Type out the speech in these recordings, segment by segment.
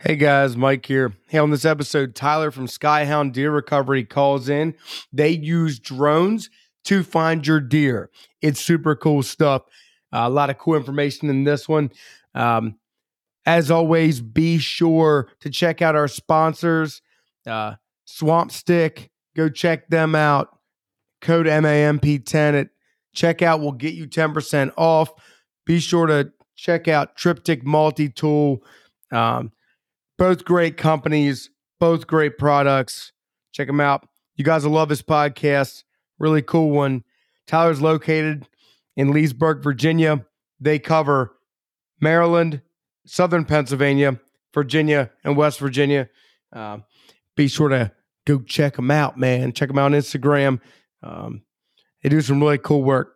Hey guys, Mike here. Hey, on this episode, Tyler from Skyhound Deer Recovery calls in. They use drones to find your deer. It's super cool stuff. Uh, a lot of cool information in this one. Um, as always, be sure to check out our sponsors, uh, Swamp Stick. Go check them out. Code MAMP10 at checkout will get you 10% off. Be sure to check out Triptych Multi Tool. Um, both great companies, both great products. Check them out. You guys will love this podcast. Really cool one. Tyler's located in Leesburg, Virginia. They cover Maryland, Southern Pennsylvania, Virginia, and West Virginia. Uh, be sure to go check them out, man. Check them out on Instagram. Um, they do some really cool work.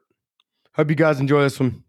Hope you guys enjoy this one.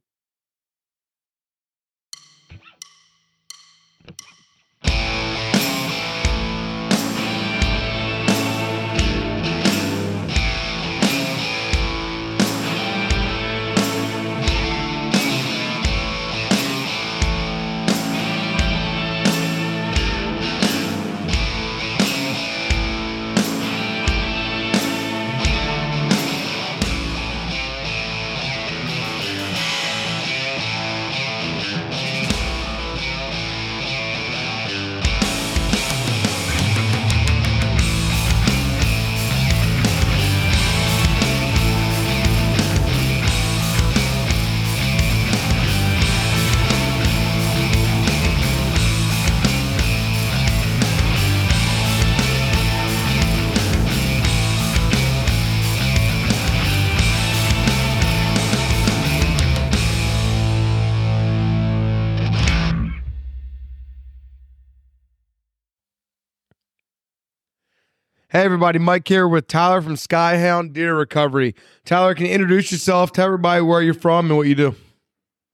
Hey, everybody. Mike here with Tyler from Skyhound Deer Recovery. Tyler, can you introduce yourself? Tell everybody where you're from and what you do.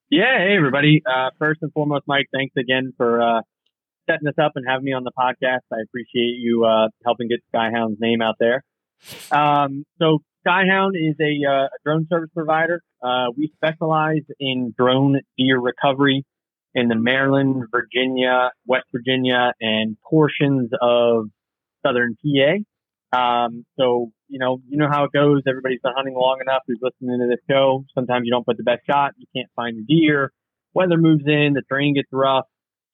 Yeah. Hey, everybody. Uh, first and foremost, Mike, thanks again for uh, setting this up and having me on the podcast. I appreciate you uh, helping get Skyhound's name out there. Um, so, Skyhound is a, uh, a drone service provider. Uh, we specialize in drone deer recovery in the Maryland, Virginia, West Virginia, and portions of southern PA. Um, so, you know, you know how it goes. Everybody's been hunting long enough who's listening to this show. Sometimes you don't put the best shot. You can't find the deer. Weather moves in. The terrain gets rough,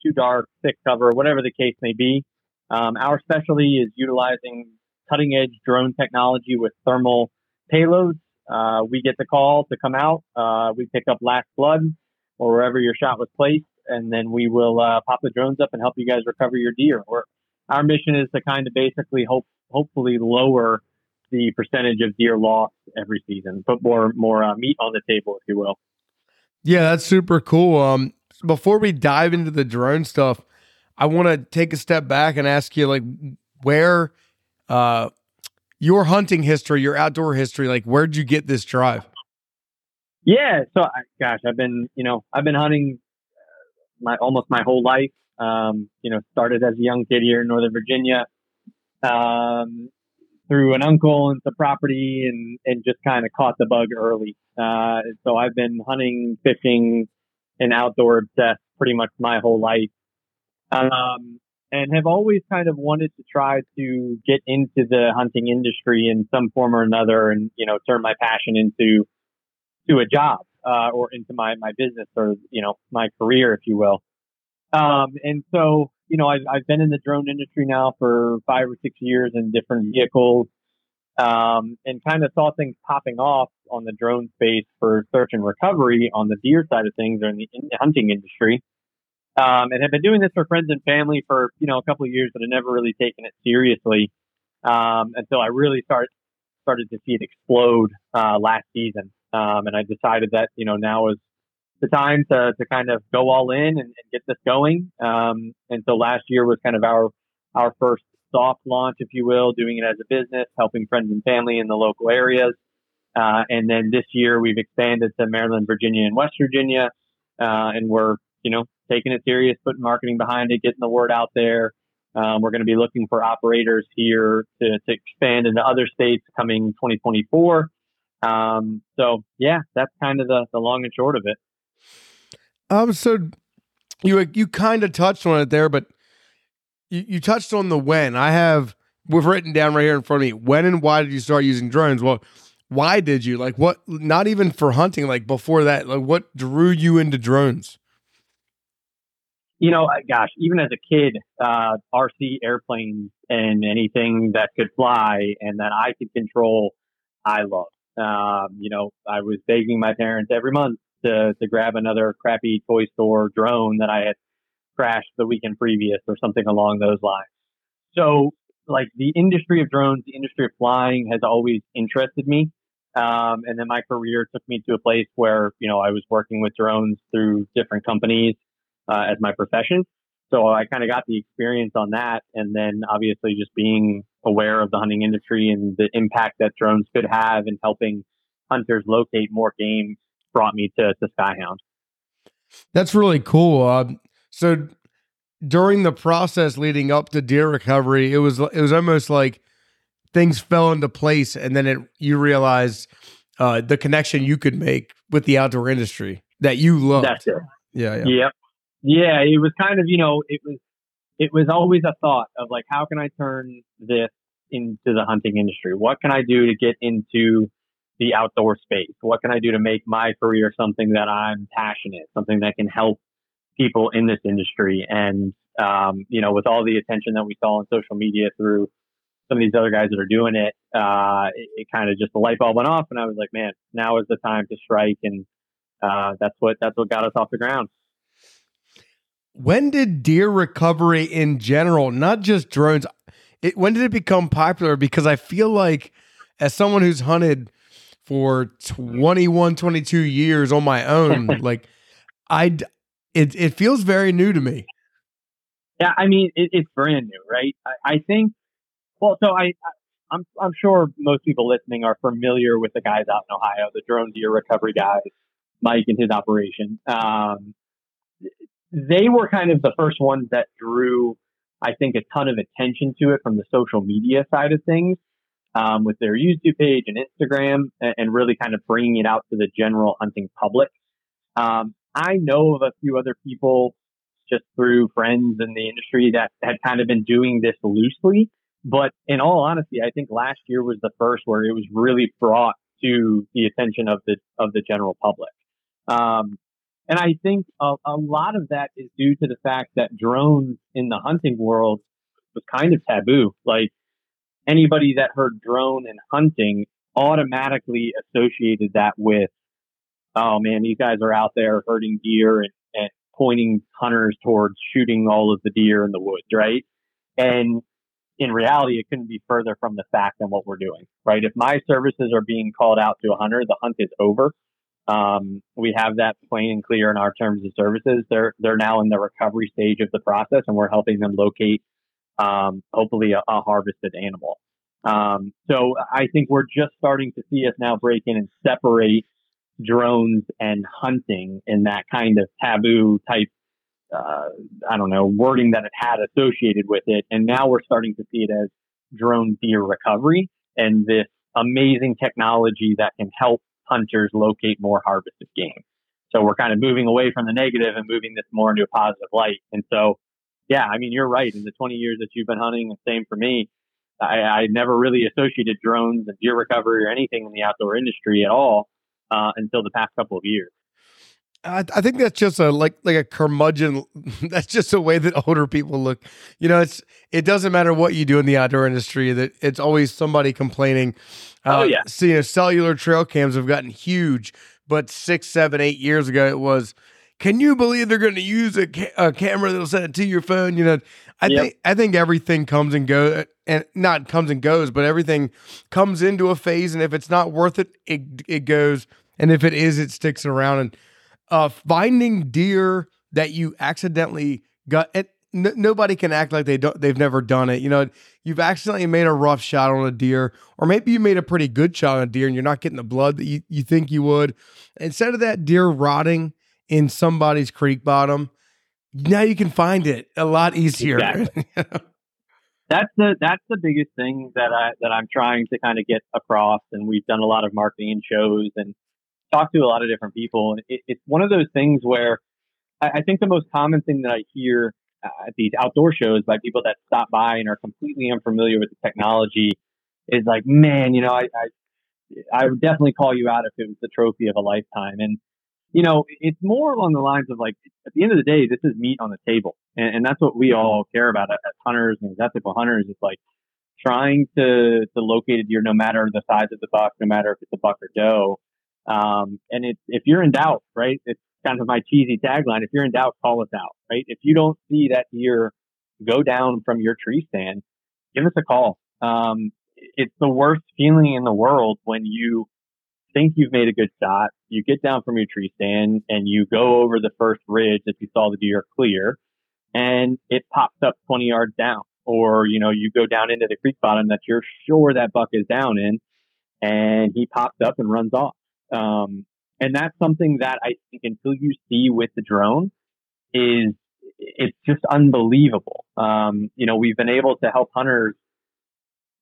too dark, thick cover, whatever the case may be. Um, our specialty is utilizing cutting edge drone technology with thermal payloads. Uh, we get the call to come out. Uh, we pick up last blood or wherever your shot was placed, and then we will uh, pop the drones up and help you guys recover your deer. We're, our mission is to kind of basically hope hopefully lower the percentage of deer loss every season, put more more uh, meat on the table, if you will. Yeah, that's super cool. Um, before we dive into the drone stuff, I want to take a step back and ask you, like, where, uh, your hunting history, your outdoor history, like, where'd you get this drive? Yeah, so I, gosh, I've been, you know, I've been hunting my almost my whole life. Um, you know, started as a young kid here in Northern Virginia um, through an uncle and some property and, and just kind of caught the bug early. Uh, so I've been hunting, fishing, and outdoor obsessed pretty much my whole life. Um, and have always kind of wanted to try to get into the hunting industry in some form or another and, you know, turn my passion into, to a job, uh, or into my, my business or, you know, my career, if you will. Um, and so, you know, I've, I've been in the drone industry now for five or six years in different vehicles, um, and kind of saw things popping off on the drone space for search and recovery on the deer side of things or in the, in the hunting industry. Um, and have been doing this for friends and family for, you know, a couple of years, but I've never really taken it seriously. Um, until I really start, started to see it explode, uh, last season. Um, and I decided that, you know, now is the time to, to kind of go all in and, and get this going. Um, and so last year was kind of our, our first soft launch, if you will, doing it as a business, helping friends and family in the local areas. Uh, and then this year we've expanded to Maryland, Virginia, and West Virginia. Uh, and we're, you know, taking it serious, putting marketing behind it, getting the word out there. Um, we're going to be looking for operators here to, to expand into other states coming 2024. Um, so yeah, that's kind of the, the long and short of it. Um, so you you kind of touched on it there, but you, you touched on the when. I have we've written down right here in front of me. When and why did you start using drones? Well, why did you like what? Not even for hunting. Like before that, like what drew you into drones? You know, gosh, even as a kid, uh, RC airplanes and anything that could fly and that I could control, I loved. Um, you know, I was begging my parents every month to to grab another crappy toy store drone that I had crashed the weekend previous or something along those lines. So like the industry of drones, the industry of flying has always interested me. Um, and then my career took me to a place where, you know, I was working with drones through different companies uh, as my profession. So I kind of got the experience on that. And then obviously just being aware of the hunting industry and the impact that drones could have in helping hunters locate more game brought me to, to Skyhound. That's really cool. Uh, so during the process leading up to deer recovery, it was it was almost like things fell into place, and then it you realized uh, the connection you could make with the outdoor industry that you love. That's it. Yeah, yeah, yep, yeah. It was kind of you know it was it was always a thought of like how can I turn this into the hunting industry? What can I do to get into the outdoor space? What can I do to make my career something that I'm passionate, something that can help people in this industry. And, um, you know, with all the attention that we saw on social media through some of these other guys that are doing it, uh, it, it kind of just the light bulb went off and I was like, man, now is the time to strike. And, uh, that's what, that's what got us off the ground. When did deer recovery in general, not just drones, it, when did it become popular? Because I feel like as someone who's hunted for 21, 22 years on my own, like I, it it feels very new to me. Yeah, I mean it, it's brand new, right? I, I, think. Well, so I, I'm I'm sure most people listening are familiar with the guys out in Ohio, the drone deer recovery guys, Mike and his operation. Um, they were kind of the first ones that drew, I think, a ton of attention to it from the social media side of things. Um, with their YouTube page and Instagram, and, and, really kind of bringing it out to the general hunting public. Um, I know of a few other people just through friends in the industry that had kind of been doing this loosely. But in all honesty, I think last year was the first where it was really brought to the attention of the of the general public. Um, and I think a, a lot of that is due to the fact that drones in the hunting world was kind of taboo. Like anybody that heard drone and hunting automatically associated that with oh man, these guys are out there herding deer and, and pointing hunters towards shooting all of the deer in the woods, right? And in reality, it couldn't be further from the fact than what we're doing, right? If my services are being called out to a hunter, the hunt is over. Um, we have that plain and clear in our terms of services. They're they're now in the recovery stage of the process, and we're helping them locate, um, hopefully, a, a, harvested animal. Um, so I think we're just starting to see us now break in and separate drones and hunting and that kind of taboo type, uh, I don't know, wording that it had associated with it. And now we're starting to see it as drone deer recovery and this amazing technology that can help hunters locate more harvested game. So we're kind of moving away from the negative and moving this more into a positive light. And so, yeah, I mean, you're right. In the 20 years that you've been hunting, and same for me, I, I never really associated drones and deer recovery or anything in the outdoor industry at all uh, until the past couple of years. I, I think that's just a like like a curmudgeon. That's just a way that older people look. You know, it's it doesn't matter what you do in the outdoor industry. That it's always somebody complaining. Uh, oh yeah. See, you know, cellular trail cams have gotten huge, but six, seven, eight years ago it was. Can you believe they're going to use a, ca- a camera that'll send it to your phone? You know, I yep. think I think everything comes and goes, and not comes and goes, but everything comes into a phase, and if it's not worth it, it it goes, and if it is, it sticks around. And uh, finding deer that you accidentally got it. N- nobody can act like they don't. They've never done it. You know, you've accidentally made a rough shot on a deer, or maybe you made a pretty good shot on a deer, and you're not getting the blood that you, you think you would. Instead of that deer rotting in somebody's creek bottom, now you can find it a lot easier. Exactly. that's the that's the biggest thing that I that I'm trying to kind of get across. And we've done a lot of marketing shows and talked to a lot of different people. And it, it's one of those things where I, I think the most common thing that I hear uh, at these outdoor shows by people that stop by and are completely unfamiliar with the technology is like, man, you know, I, I, I would definitely call you out if it was the trophy of a lifetime. And, you know, it's more along the lines of like, at the end of the day, this is meat on the table. And, and that's what we all care about as hunters and as ethical hunters. It's like trying to, to locate a deer, no matter the size of the buck, no matter if it's a buck or doe. Um, and it's, if you're in doubt, right, it's kind of my cheesy tagline. If you're in doubt, call us out, right? If you don't see that deer go down from your tree stand, give us a call. Um, it's the worst feeling in the world when you think you've made a good shot. You get down from your tree stand and you go over the first ridge that you saw the deer clear and it pops up 20 yards down. Or, you know, you go down into the creek bottom that you're sure that buck is down in and he pops up and runs off. Um, and that's something that I think until you see with the drone is it's just unbelievable. Um, you know, we've been able to help hunters,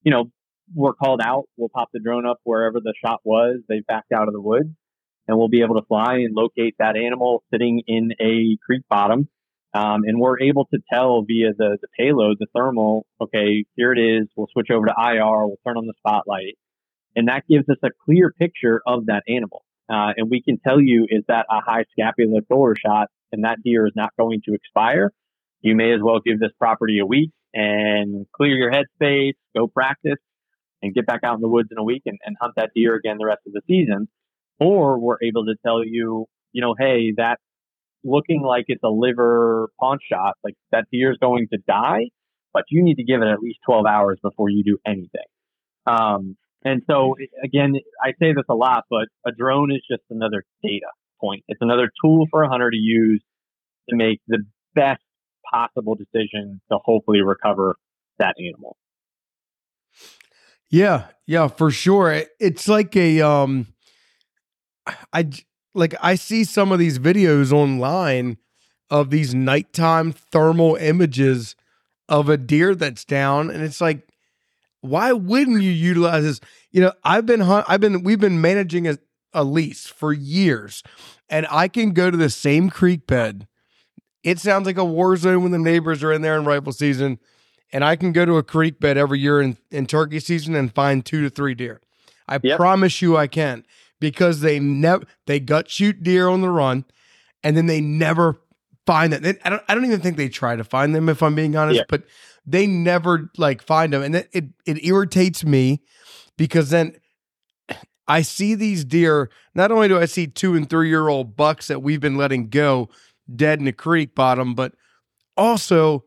you know, we're called out. We'll pop the drone up wherever the shot was. They've backed out of the woods and we'll be able to fly and locate that animal sitting in a creek bottom. Um, and we're able to tell via the, the payload, the thermal, okay, here it is. We'll switch over to IR. We'll turn on the spotlight. And that gives us a clear picture of that animal. Uh, and we can tell you is that a high scapular killer shot and that deer is not going to expire. You may as well give this property a week and clear your headspace, go practice and get back out in the woods in a week and, and hunt that deer again the rest of the season. Or we're able to tell you, you know, hey, that's looking like it's a liver paunch shot. Like that deer is going to die, but you need to give it at least 12 hours before you do anything. Um, and so again, I say this a lot, but a drone is just another data point. It's another tool for a hunter to use to make the best possible decision to hopefully recover that animal. Yeah, yeah, for sure. It's like a um I like I see some of these videos online of these nighttime thermal images of a deer that's down and it's like why wouldn't you utilize this? You know, I've been hunt- I've been we've been managing a, a lease for years, and I can go to the same creek bed. It sounds like a war zone when the neighbors are in there in rifle season, and I can go to a creek bed every year in, in turkey season and find two to three deer. I yep. promise you, I can because they never they gut shoot deer on the run, and then they never find them. I don't I don't even think they try to find them if I'm being honest, yeah. but they never like find them, and it, it it irritates me because then I see these deer. Not only do I see two and three year old bucks that we've been letting go dead in the creek bottom, but also,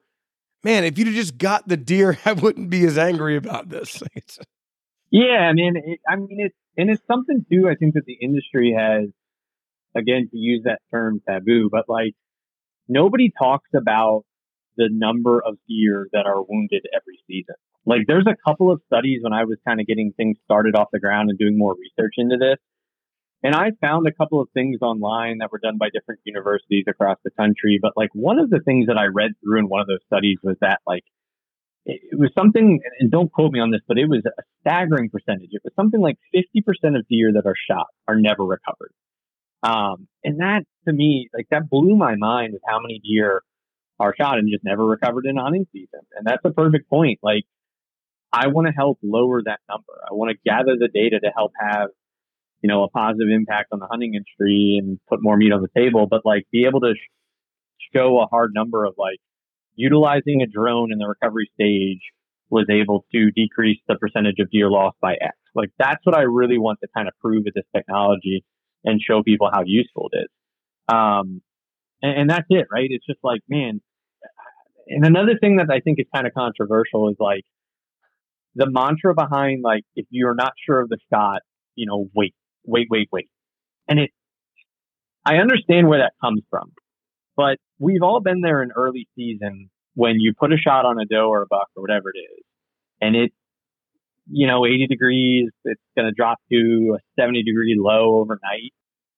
man, if you'd just got the deer, I wouldn't be as angry about this. yeah, I mean, it, I mean, it's and it's something too. I think that the industry has, again, to use that term taboo, but like nobody talks about the number of deer that are wounded every season. Like there's a couple of studies when I was kind of getting things started off the ground and doing more research into this. And I found a couple of things online that were done by different universities across the country. But like one of the things that I read through in one of those studies was that like it was something, and don't quote me on this, but it was a staggering percentage. It was something like 50% of deer that are shot are never recovered. Um, and that to me, like that blew my mind with how many deer are shot and just never recovered in hunting season. And that's a perfect point. Like, I want to help lower that number. I want to gather the data to help have, you know, a positive impact on the hunting industry and put more meat on the table, but like be able to sh- show a hard number of like utilizing a drone in the recovery stage was able to decrease the percentage of deer loss by X. Like that's what I really want to kind of prove with this technology and show people how useful it is. Um, and, and that's it, right? It's just like, man. And another thing that I think is kind of controversial is like the mantra behind like if you're not sure of the shot, you know, wait, wait, wait, wait. And it, I understand where that comes from, but we've all been there in early season when you put a shot on a doe or a buck or whatever it is, and it's you know 80 degrees, it's going to drop to a 70 degree low overnight.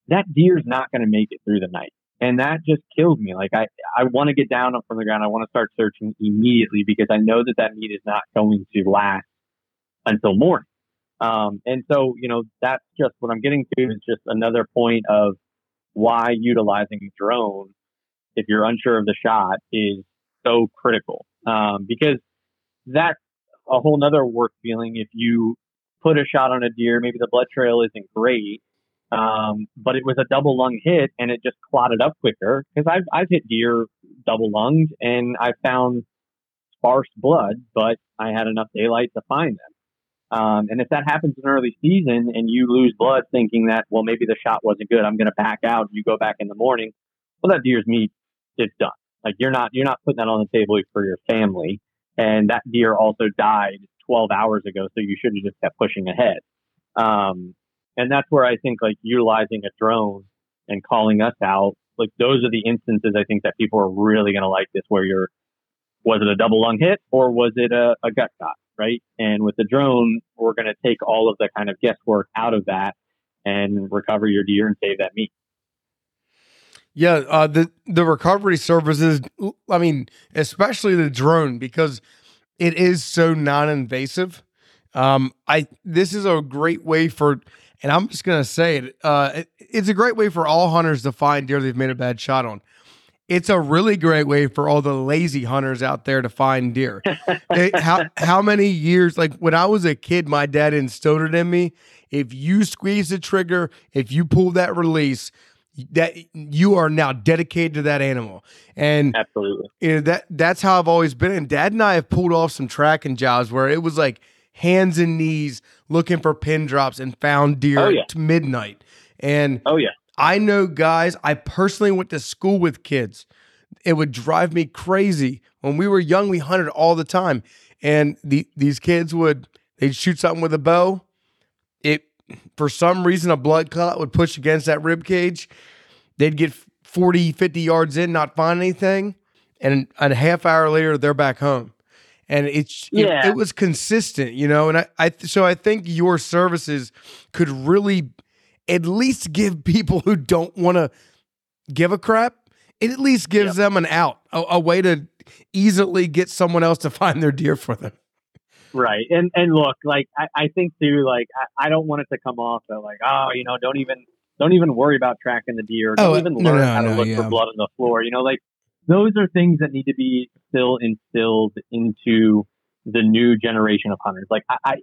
That deer's not going to make it through the night. And that just kills me. Like I, I want to get down from the ground. I want to start searching immediately because I know that that meat is not going to last until morning. Um, and so, you know, that's just what I'm getting to is just another point of why utilizing a drone, if you're unsure of the shot, is so critical um, because that's a whole nother work feeling if you put a shot on a deer, maybe the blood trail isn't great, um, but it was a double lung hit and it just clotted up quicker because I've, I've hit deer double lunged and I found sparse blood, but I had enough daylight to find them. Um, and if that happens in early season and you lose blood thinking that, well, maybe the shot wasn't good, I'm going to back out. You go back in the morning. Well, that deer's meat is done. Like you're not, you're not putting that on the table for your family. And that deer also died 12 hours ago. So you should have just kept pushing ahead. Um, and that's where I think like utilizing a drone and calling us out, like those are the instances I think that people are really going to like this where you're, was it a double lung hit or was it a, a gut shot? Right? And with the drone, we're going to take all of the kind of guesswork out of that and recover your deer and save that meat. Yeah, uh, the the recovery services. I mean, especially the drone because it is so non-invasive. Um, I this is a great way for, and I'm just gonna say it, uh, it. It's a great way for all hunters to find deer they've made a bad shot on it's a really great way for all the lazy hunters out there to find deer. how how many years like when I was a kid, my dad instilled it in me. If you squeeze the trigger, if you pull that release, that you are now dedicated to that animal. And absolutely, you know, that that's how I've always been. And Dad and I have pulled off some tracking jobs where it was like hands and knees looking for pin drops and found deer oh, yeah. at midnight. And oh yeah, I know guys, I personally went to school with kids. It would drive me crazy. When we were young, we hunted all the time. And the, these kids would, they'd shoot something with a bow. It, for some reason, a blood clot would push against that rib cage. They'd get 40, 50 yards in, not find anything. And a half hour later, they're back home. And it's yeah. it, it was consistent, you know. And I, I so I think your services could really at least give people who don't want to give a crap, it at least gives yep. them an out, a, a, way to easily get someone else to find their deer for them. Right. And and look, like I, I think too, like I, I, don't want it to come off that like, oh, you know, don't even don't even worry about tracking the deer. Don't oh, even learn no, how to look yeah. for blood on the floor. You know, like those are things that need to be still instilled into the new generation of hunters. Like I, I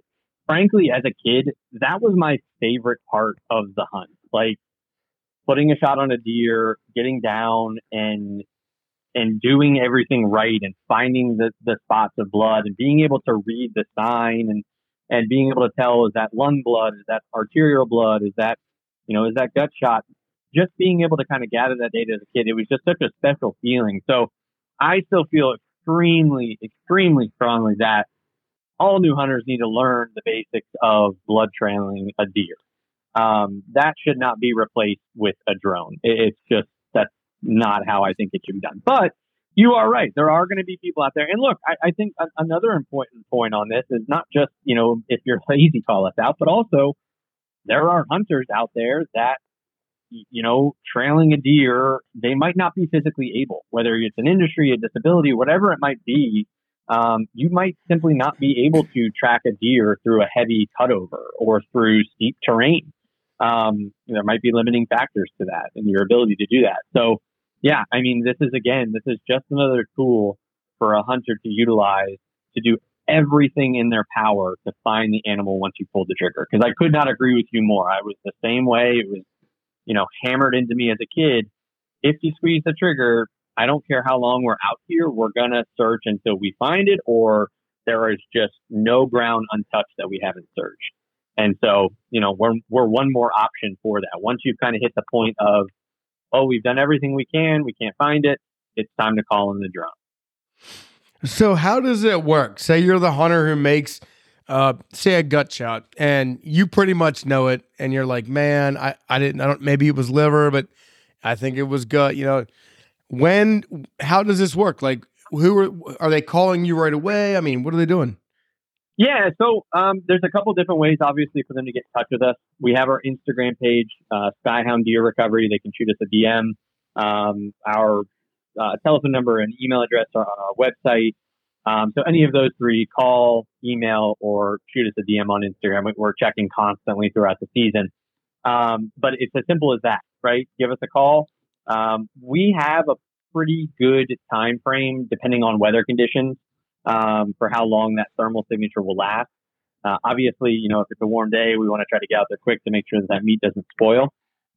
frankly, as a kid, that was my favorite part of the hunt. Like putting a shot on a deer, getting down and and doing everything right and finding the, the spots of blood and being able to read the sign and and being able to tell is that lung blood, is that arterial blood, is that you know, is that gut shot? Just being able to kind of gather that data as a kid, it was just such a special feeling. So I still feel extremely, extremely strongly that all new hunters need to learn the basics of blood trailing a deer. Um, that should not be replaced with a drone. It's just that's not how I think it should be done. But you are right. There are going to be people out there. And look, I, I think another important point on this is not just, you know, if you're lazy, call us out, but also there are hunters out there that, you know, trailing a deer, they might not be physically able, whether it's an industry, a disability, whatever it might be um, you might simply not be able to track a deer through a heavy cutover or through steep terrain. Um, there might be limiting factors to that and your ability to do that. So, yeah, I mean, this is again, this is just another tool for a hunter to utilize to do everything in their power to find the animal once you pull the trigger. Because I could not agree with you more. I was the same way. It was, you know, hammered into me as a kid. If you squeeze the trigger, I don't care how long we're out here, we're going to search until we find it, or there is just no ground untouched that we haven't searched. And so, you know, we're, we're one more option for that. Once you've kind of hit the point of, oh, we've done everything we can, we can't find it, it's time to call in the drone. So, how does it work? Say you're the hunter who makes, uh, say, a gut shot, and you pretty much know it, and you're like, man, I, I didn't, I don't, maybe it was liver, but I think it was gut, you know when? How does this work? Like, who are are they calling you right away? I mean, what are they doing? Yeah, so um, there's a couple different ways, obviously, for them to get in touch with us. We have our Instagram page, uh, Skyhound Deer Recovery. They can shoot us a DM. Um, our uh, telephone number and email address are on our website. Um, so any of those three, call, email, or shoot us a DM on Instagram. We're checking constantly throughout the season. Um, but it's as simple as that, right? Give us a call. Um, we have a pretty good time frame depending on weather conditions um, for how long that thermal signature will last. Uh, obviously, you know, if it's a warm day, we want to try to get out there quick to make sure that that meat doesn't spoil.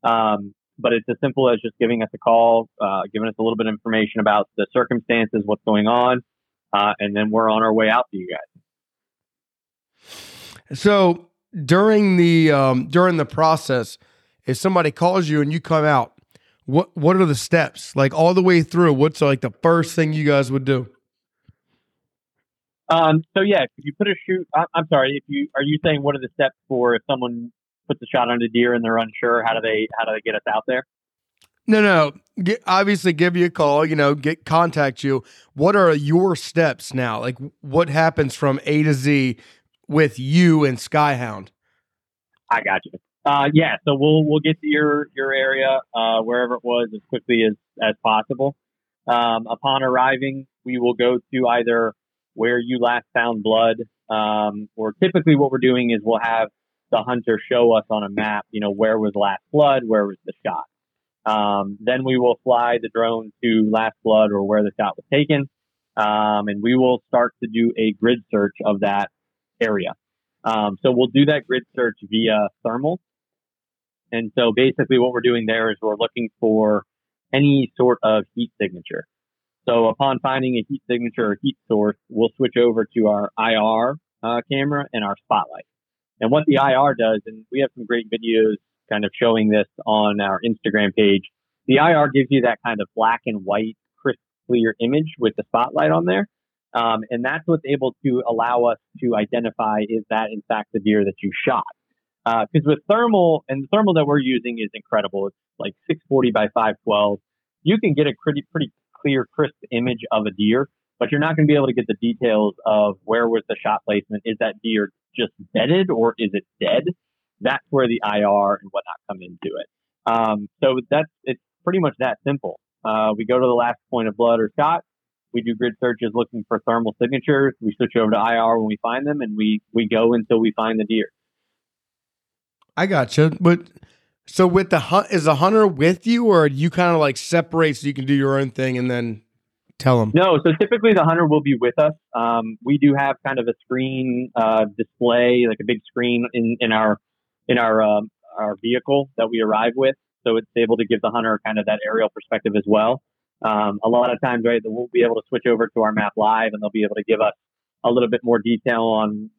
Um, but it's as simple as just giving us a call, uh, giving us a little bit of information about the circumstances, what's going on, uh, and then we're on our way out to you guys. So during the um, during the process, if somebody calls you and you come out, what what are the steps like all the way through? What's like the first thing you guys would do? Um, so yeah, if you put a shoot, I'm sorry. If you are you saying what are the steps for if someone puts a shot on a deer and they're unsure, how do they how do they get us out there? No, no. Get, obviously, give you a call. You know, get contact you. What are your steps now? Like, what happens from A to Z with you and Skyhound? I got you. Uh, yeah, so we'll we'll get to your your area uh, wherever it was as quickly as as possible. Um, upon arriving, we will go to either where you last found blood, um, or typically what we're doing is we'll have the hunter show us on a map, you know, where was last blood, where was the shot. Um, then we will fly the drone to last blood or where the shot was taken, um, and we will start to do a grid search of that area. Um, so we'll do that grid search via thermal. And so basically what we're doing there is we're looking for any sort of heat signature. So upon finding a heat signature or heat source, we'll switch over to our IR uh, camera and our spotlight. And what the IR does, and we have some great videos kind of showing this on our Instagram page. The IR gives you that kind of black and white, crisp, clear image with the spotlight on there. Um, and that's what's able to allow us to identify is that in fact the deer that you shot. Because uh, with thermal, and the thermal that we're using is incredible. It's like 640 by 512. You can get a pretty, pretty clear, crisp image of a deer, but you're not going to be able to get the details of where was the shot placement. Is that deer just bedded or is it dead? That's where the IR and whatnot come into it. Um, so that's it's pretty much that simple. Uh, we go to the last point of blood or shot. We do grid searches looking for thermal signatures. We switch over to IR when we find them, and we we go until we find the deer. I gotcha. But so with the hunt, is the hunter with you, or you kind of like separate so you can do your own thing and then tell them? No. So typically the hunter will be with us. Um, we do have kind of a screen uh, display, like a big screen in in our in our um, our vehicle that we arrive with, so it's able to give the hunter kind of that aerial perspective as well. Um, a lot of times, right, we'll be able to switch over to our map live, and they'll be able to give us a little bit more detail on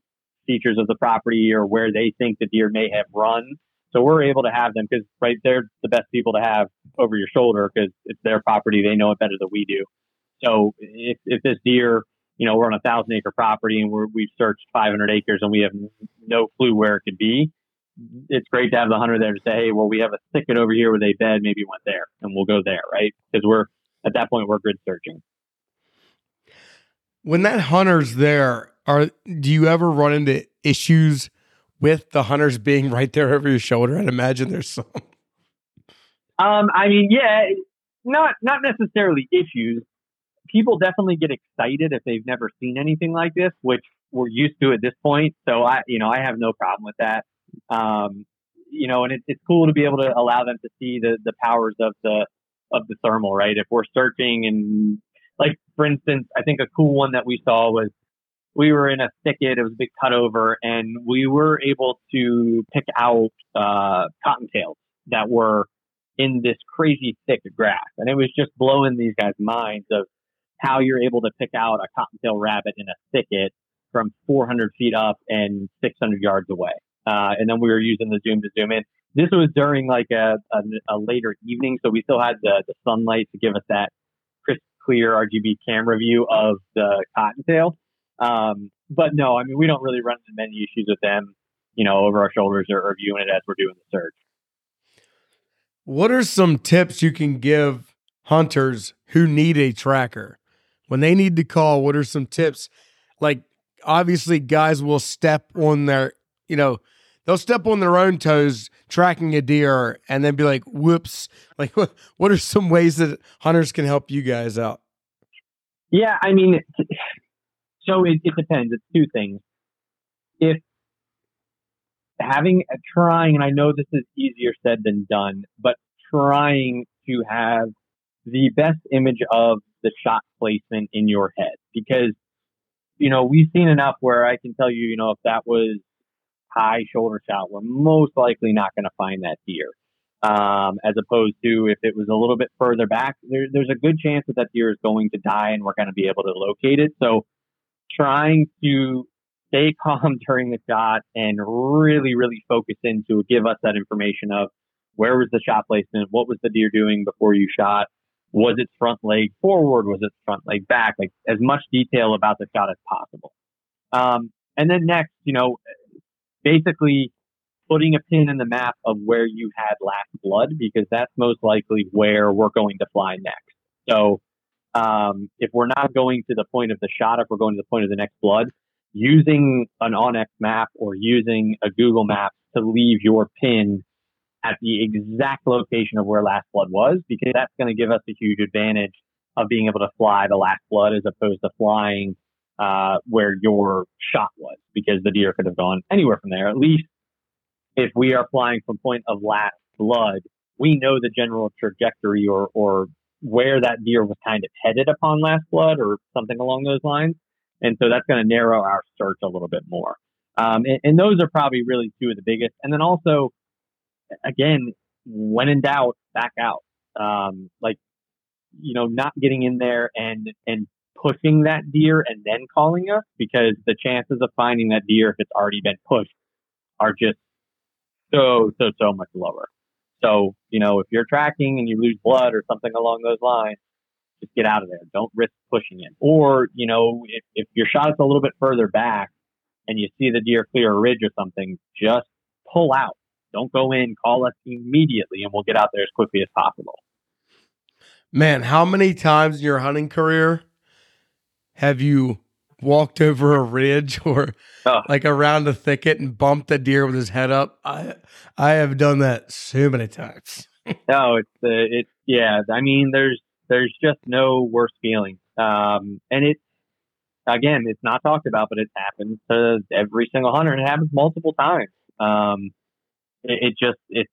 features of the property or where they think the deer may have run. So we're able to have them because right they're the best people to have over your shoulder because it's their property. They know it better than we do. So if, if this deer, you know, we're on a thousand acre property and we're, we've searched 500 acres and we have no clue where it could be, it's great to have the hunter there to say, hey, well, we have a thicket over here where they bed. Maybe went there and we'll go there, right? Because we're at that point, we're grid searching. When that hunter's there, are do you ever run into issues with the hunters being right there over your shoulder? I'd imagine there's some. Um, I mean, yeah, not not necessarily issues. People definitely get excited if they've never seen anything like this, which we're used to at this point. So I, you know, I have no problem with that. Um, you know, and it, it's cool to be able to allow them to see the the powers of the of the thermal, right? If we're searching and like, for instance, I think a cool one that we saw was we were in a thicket. It was a big cutover, and we were able to pick out uh, cottontails that were in this crazy thick grass, and it was just blowing these guys' minds of how you're able to pick out a cottontail rabbit in a thicket from 400 feet up and 600 yards away. Uh, and then we were using the zoom to zoom in. This was during like a, a, a later evening, so we still had the, the sunlight to give us that crisp, clear RGB camera view of the cottontail. Um, but no, I mean, we don't really run into many issues with them, you know, over our shoulders or, or viewing it as we're doing the search. What are some tips you can give hunters who need a tracker? When they need to call, what are some tips? Like, obviously, guys will step on their, you know, they'll step on their own toes tracking a deer and then be like, whoops. Like, what, what are some ways that hunters can help you guys out? Yeah, I mean, so it, it depends. It's two things. If having, a trying, and I know this is easier said than done, but trying to have the best image of the shot placement in your head because, you know, we've seen enough where I can tell you, you know, if that was high shoulder shot, we're most likely not going to find that deer. Um, as opposed to if it was a little bit further back, there, there's a good chance that that deer is going to die and we're going to be able to locate it. So trying to stay calm during the shot and really, really focus in to give us that information of where was the shot placement, what was the deer doing before you shot, was its front leg forward, was its front leg back, like as much detail about the shot as possible. Um, and then next, you know, basically putting a pin in the map of where you had last blood because that's most likely where we're going to fly next. So um, if we're not going to the point of the shot, if we're going to the point of the next blood, using an onX map or using a Google map to leave your pin at the exact location of where last blood was, because that's going to give us a huge advantage of being able to fly the last blood as opposed to flying uh, where your shot was, because the deer could have gone anywhere from there. At least if we are flying from point of last blood, we know the general trajectory or, or where that deer was kind of headed upon last blood or something along those lines. And so that's going to narrow our search a little bit more. Um, and, and, those are probably really two of the biggest. And then also, again, when in doubt, back out. Um, like, you know, not getting in there and, and pushing that deer and then calling us because the chances of finding that deer if it's already been pushed are just so, so, so much lower. So, you know, if you're tracking and you lose blood or something along those lines, just get out of there. Don't risk pushing it. Or, you know, if, if your shot is a little bit further back and you see the deer clear a ridge or something, just pull out. Don't go in, call us immediately, and we'll get out there as quickly as possible. Man, how many times in your hunting career have you walked over a ridge or oh. like around a thicket and bumped a deer with his head up. I I have done that so many times. no, it's uh, it's yeah. I mean, there's there's just no worse feeling. Um, and it's again, it's not talked about, but it happens to every single hunter, and it happens multiple times. Um, it, it just it's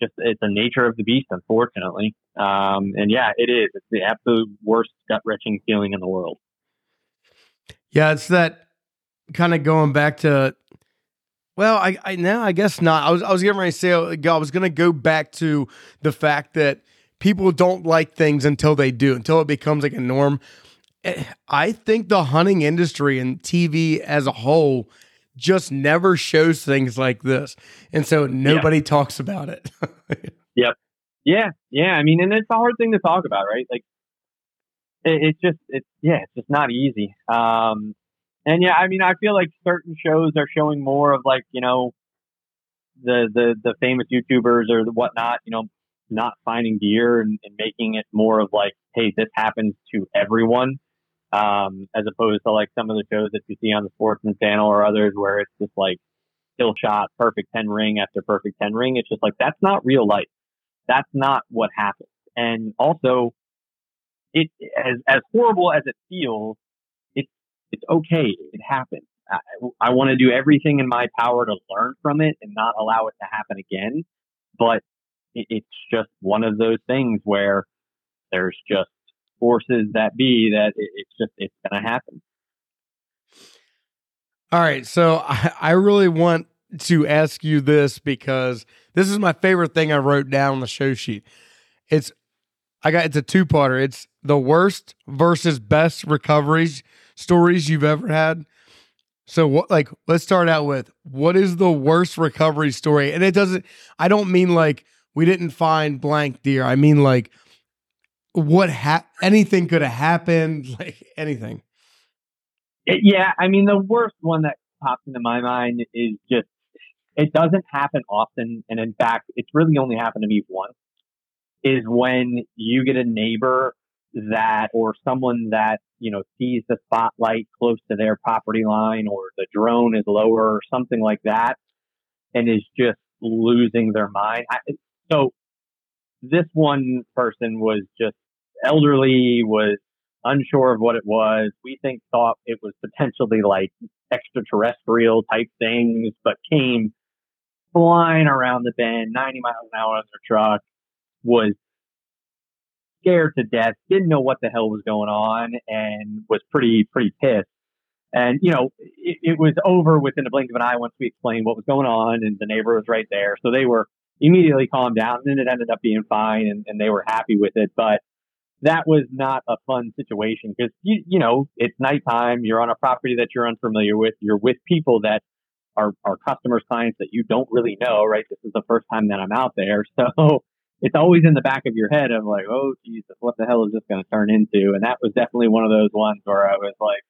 just it's the nature of the beast, unfortunately. Um, and yeah, it is. It's the absolute worst gut wrenching feeling in the world. Yeah, it's that kind of going back to. Well, I, I now I guess not. I was I was getting ready to say I was going to go back to the fact that people don't like things until they do, until it becomes like a norm. Eh, I think the hunting industry and TV as a whole just never shows things like this, and so nobody yeah. talks about it. yep. Yeah. Yeah. I mean, and it's a hard thing to talk about, right? Like it, it's just it's yeah, it's just not easy. Um, and yeah, I mean, I feel like certain shows are showing more of like you know the the the famous YouTubers or whatnot, you know, not finding gear and, and making it more of like, hey, this happens to everyone. Um, as opposed to like some of the shows that you see on the Sportsman Channel or others where it's just like still shot, perfect 10 ring after perfect 10 ring. It's just like, that's not real life. That's not what happens. And also, it as as horrible as it feels, it's it's okay. It happens. I, I want to do everything in my power to learn from it and not allow it to happen again. But it, it's just one of those things where there's just forces that be that it, it's just it's going to happen. All right, so I, I really want to ask you this because this is my favorite thing I wrote down on the show sheet. It's I got it's a two parter. It's the worst versus best recoveries stories you've ever had. So what like let's start out with what is the worst recovery story? And it doesn't I don't mean like we didn't find blank deer. I mean like what ha- anything could have happened, like anything. Yeah, I mean the worst one that pops into my mind is just it doesn't happen often and in fact it's really only happened to me once is when you get a neighbor that or someone that you know sees the spotlight close to their property line or the drone is lower or something like that and is just losing their mind. I, so this one person was just elderly was unsure of what it was. We think thought it was potentially like extraterrestrial type things but came flying around the bend 90 miles an hour on their truck was scared to death, didn't know what the hell was going on, and was pretty pretty pissed. And you know, it, it was over within the blink of an eye once we explained what was going on, and the neighbor was right there, so they were immediately calmed down, and it ended up being fine, and, and they were happy with it. But that was not a fun situation because you you know it's nighttime, you're on a property that you're unfamiliar with, you're with people that are are customers, clients that you don't really know, right? This is the first time that I'm out there, so it's always in the back of your head of like, oh Jesus, what the hell is this going to turn into? And that was definitely one of those ones where I was like,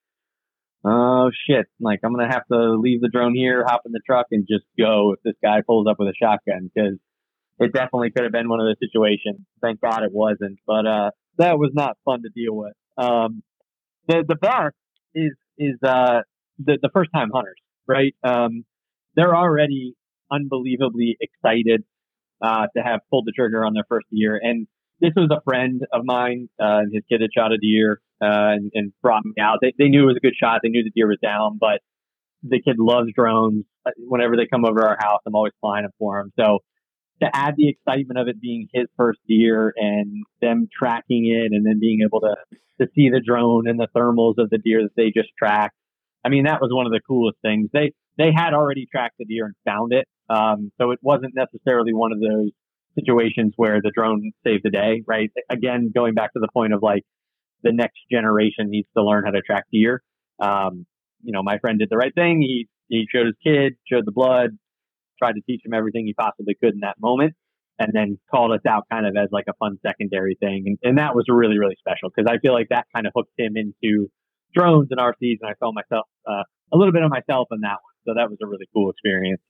oh shit, like I'm gonna have to leave the drone here, hop in the truck, and just go if this guy pulls up with a shotgun because it definitely could have been one of those situations. Thank God it wasn't, but uh, that was not fun to deal with. Um, the the best is is uh, the the first time hunters, right? Um, they're already unbelievably excited uh, to have pulled the trigger on their first year, and this was a friend of mine. Uh, his kid had shot a deer uh, and, and, brought me out. They, they knew it was a good shot. They knew the deer was down, but the kid loves drones. Uh, whenever they come over our house, I'm always flying them for him. So to add the excitement of it being his first deer and them tracking it and then being able to, to see the drone and the thermals of the deer that they just tracked. I mean, that was one of the coolest things. They, they had already tracked the deer and found it. Um, so it wasn't necessarily one of those situations where the drone saved the day, right? Again, going back to the point of like the next generation needs to learn how to track deer. Um, you know, my friend did the right thing. He he showed his kid, showed the blood, tried to teach him everything he possibly could in that moment, and then called us out kind of as like a fun secondary thing. And, and that was really really special because I feel like that kind of hooked him into drones and RCs, and I felt myself uh, a little bit of myself in that one. So that was a really cool experience.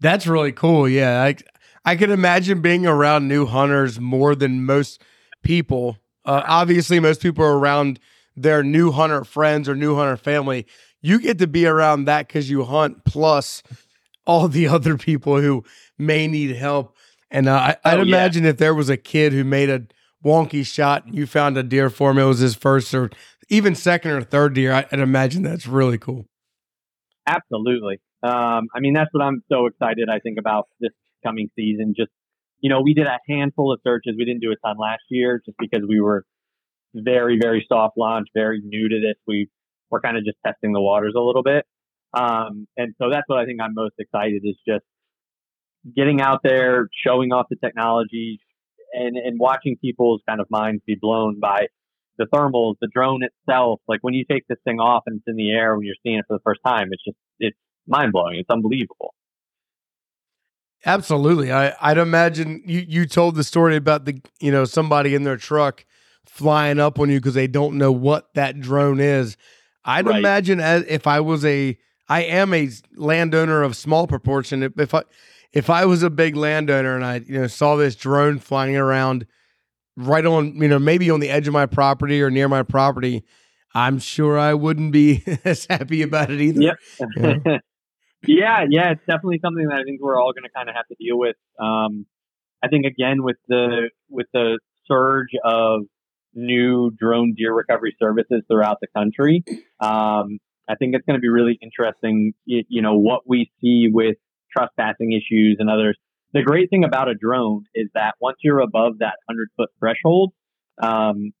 That's really cool. Yeah, I I can imagine being around new hunters more than most people. Uh, obviously, most people are around their new hunter friends or new hunter family. You get to be around that because you hunt, plus all the other people who may need help. And uh, I, would oh, imagine yeah. if there was a kid who made a wonky shot and you found a deer for him, it was his first or even second or third deer. I'd imagine that's really cool. Absolutely. Um, I mean, that's what I'm so excited. I think about this coming season. Just you know, we did a handful of searches. We didn't do a ton last year, just because we were very, very soft launch, very new to this. We were kind of just testing the waters a little bit. Um, and so that's what I think I'm most excited is just getting out there, showing off the technology, and and watching people's kind of minds be blown by the thermals, the drone itself. Like when you take this thing off and it's in the air when you're seeing it for the first time, it's just mind blowing. It's unbelievable. Absolutely. I, I'd imagine you, you told the story about the you know somebody in their truck flying up on you because they don't know what that drone is. I'd right. imagine as if I was a I am a landowner of small proportion. If I if I was a big landowner and I you know saw this drone flying around right on you know maybe on the edge of my property or near my property, I'm sure I wouldn't be as happy about it either. Yep. yeah, yeah, yeah, it's definitely something that I think we're all going to kind of have to deal with. Um, I think again with the with the surge of new drone deer recovery services throughout the country, um, I think it's going to be really interesting. You, you know what we see with trespassing issues and others. The great thing about a drone is that once you're above that hundred foot threshold, um,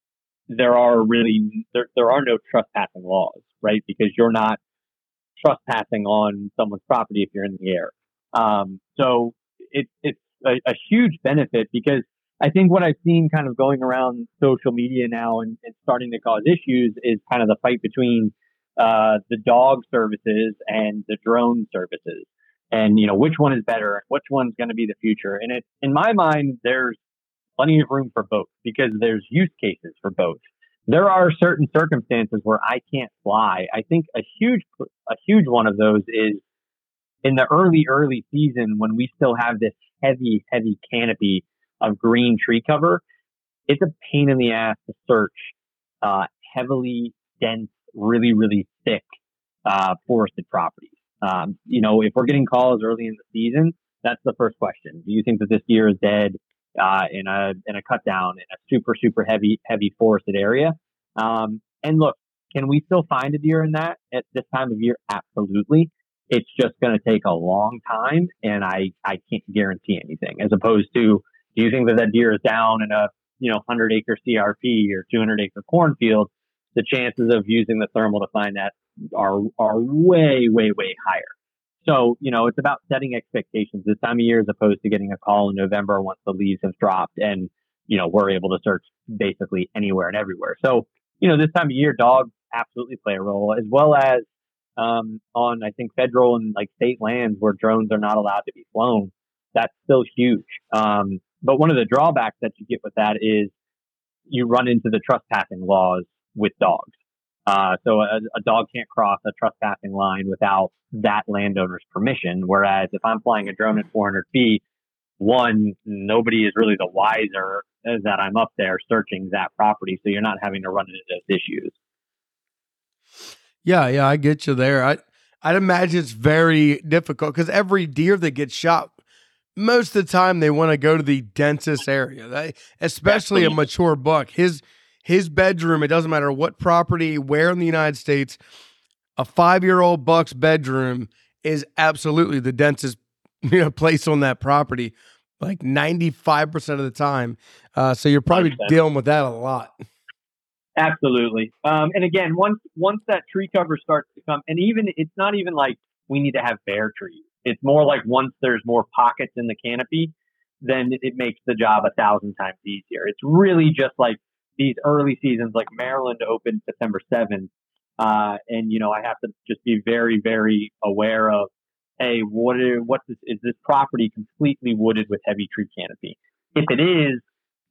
there are really there, there are no trespassing laws, right? Because you're not trespassing on someone's property if you're in the air. Um, so it, it's a, a, huge benefit because I think what I've seen kind of going around social media now and, and starting to cause issues is kind of the fight between uh, the dog services and the drone services. And, you know, which one is better? Which one's going to be the future? And it, in my mind, there's plenty of room for both because there's use cases for both there are certain circumstances where I can't fly. I think a huge, a huge one of those is in the early, early season when we still have this heavy, heavy canopy of green tree cover. It's a pain in the ass to search uh, heavily dense, really, really thick uh, forested properties. Um, you know, if we're getting calls early in the season, that's the first question. Do you think that this deer is dead? Uh, in a in a cut down in a super super heavy heavy forested area. Um, and look, can we still find a deer in that at this time of year? Absolutely. It's just going to take a long time, and I I can't guarantee anything. As opposed to, do you think that that deer is down in a you know, 100 acre CRP or 200 acre cornfield, the chances of using the thermal to find that are, are way, way, way higher. So, you know, it's about setting expectations this time of year as opposed to getting a call in November once the leaves have dropped and, you know, we're able to search basically anywhere and everywhere. So, you know, this time of year, dogs absolutely play a role as well as um, on, I think, federal and like state lands where drones are not allowed to be flown. That's still huge. Um, but one of the drawbacks that you get with that is you run into the trespassing laws with dogs. Uh, so a, a, dog can't cross a trespassing line without that landowner's permission. Whereas if I'm flying a drone at 400 feet, one, nobody is really the wiser that I'm up there searching that property. So you're not having to run into those issues. Yeah, yeah, I get you there. I I'd imagine it's very difficult because every deer that gets shot, most of the time they want to go to the densest area. They, especially a mature buck. His his bedroom. It doesn't matter what property, where in the United States, a five year old buck's bedroom is absolutely the densest you know place on that property, like ninety five percent of the time. Uh, so you're probably 100%. dealing with that a lot. Absolutely. Um, and again, once once that tree cover starts to come, and even it's not even like we need to have bare trees. It's more like once there's more pockets in the canopy, then it makes the job a thousand times easier. It's really just like these early seasons, like Maryland opened September seventh, uh, and you know I have to just be very very aware of, hey, what are, what is, is this property completely wooded with heavy tree canopy? If it is,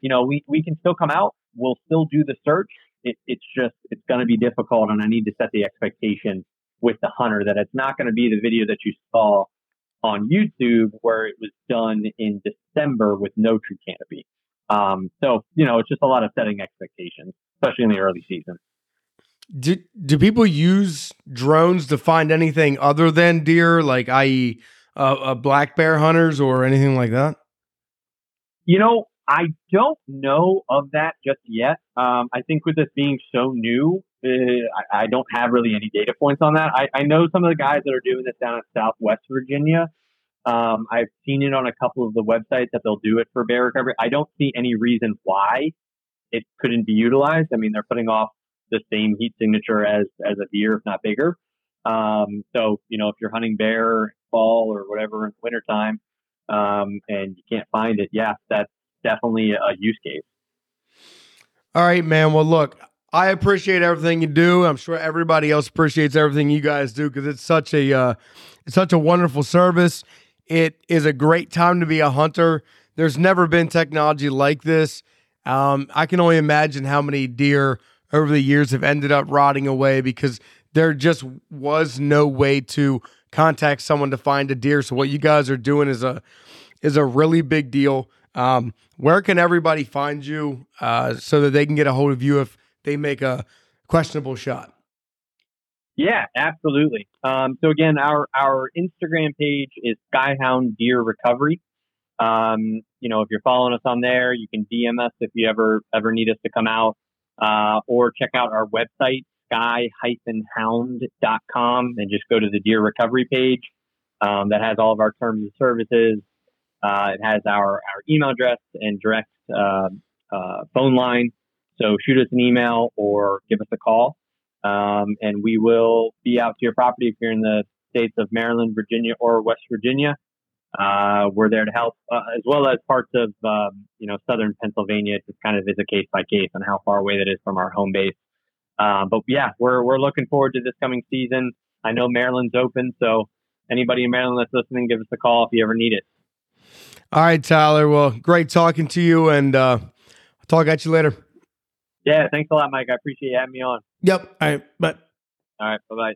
you know we we can still come out. We'll still do the search it, it's just it's going to be difficult, and I need to set the expectation with the hunter that it's not going to be the video that you saw on YouTube where it was done in December with no tree canopy. Um, so you know, it's just a lot of setting expectations, especially in the early season. Do do people use drones to find anything other than deer, like i.e., uh, uh, black bear hunters or anything like that? You know, I don't know of that just yet. Um, I think with this being so new, uh, I, I, don't have really any data points on that. I, I, know some of the guys that are doing this down in Southwest Virginia. Um, I've seen it on a couple of the websites that they'll do it for bear recovery. I don't see any reason why it couldn't be utilized. I mean, they're putting off the same heat signature as as a deer, if not bigger. Um, so you know, if you're hunting bear fall or whatever in wintertime, um, and you can't find it, yeah, that's definitely a use case. All right, man. Well, look, I appreciate everything you do. I'm sure everybody else appreciates everything you guys do because it's such a uh, it's such a wonderful service. It is a great time to be a hunter. There's never been technology like this. Um, I can only imagine how many deer over the years have ended up rotting away because there just was no way to contact someone to find a deer. So what you guys are doing is a is a really big deal. Um, where can everybody find you uh, so that they can get a hold of you if they make a questionable shot? Yeah, absolutely. Um, so again, our our Instagram page is Skyhound Deer Recovery. Um, you know, if you're following us on there, you can DM us if you ever ever need us to come out, uh, or check out our website sky-hound.com and just go to the deer recovery page. Um, that has all of our terms and services, uh, it has our, our email address and direct uh, uh, phone line. So shoot us an email or give us a call, um, and we will be out to your property if you're in the states of Maryland, Virginia, or West Virginia. Uh, we're there to help, uh, as well as parts of um, you know southern Pennsylvania. It just kind of is a case by case on how far away that is from our home base. Uh, but yeah, we're we're looking forward to this coming season. I know Maryland's open, so anybody in Maryland that's listening, give us a call if you ever need it. All right, Tyler. Well, great talking to you, and uh, I'll talk at you later. Yeah, thanks a lot, Mike. I appreciate you having me on. Yep. All right. Bye. All right. Bye bye.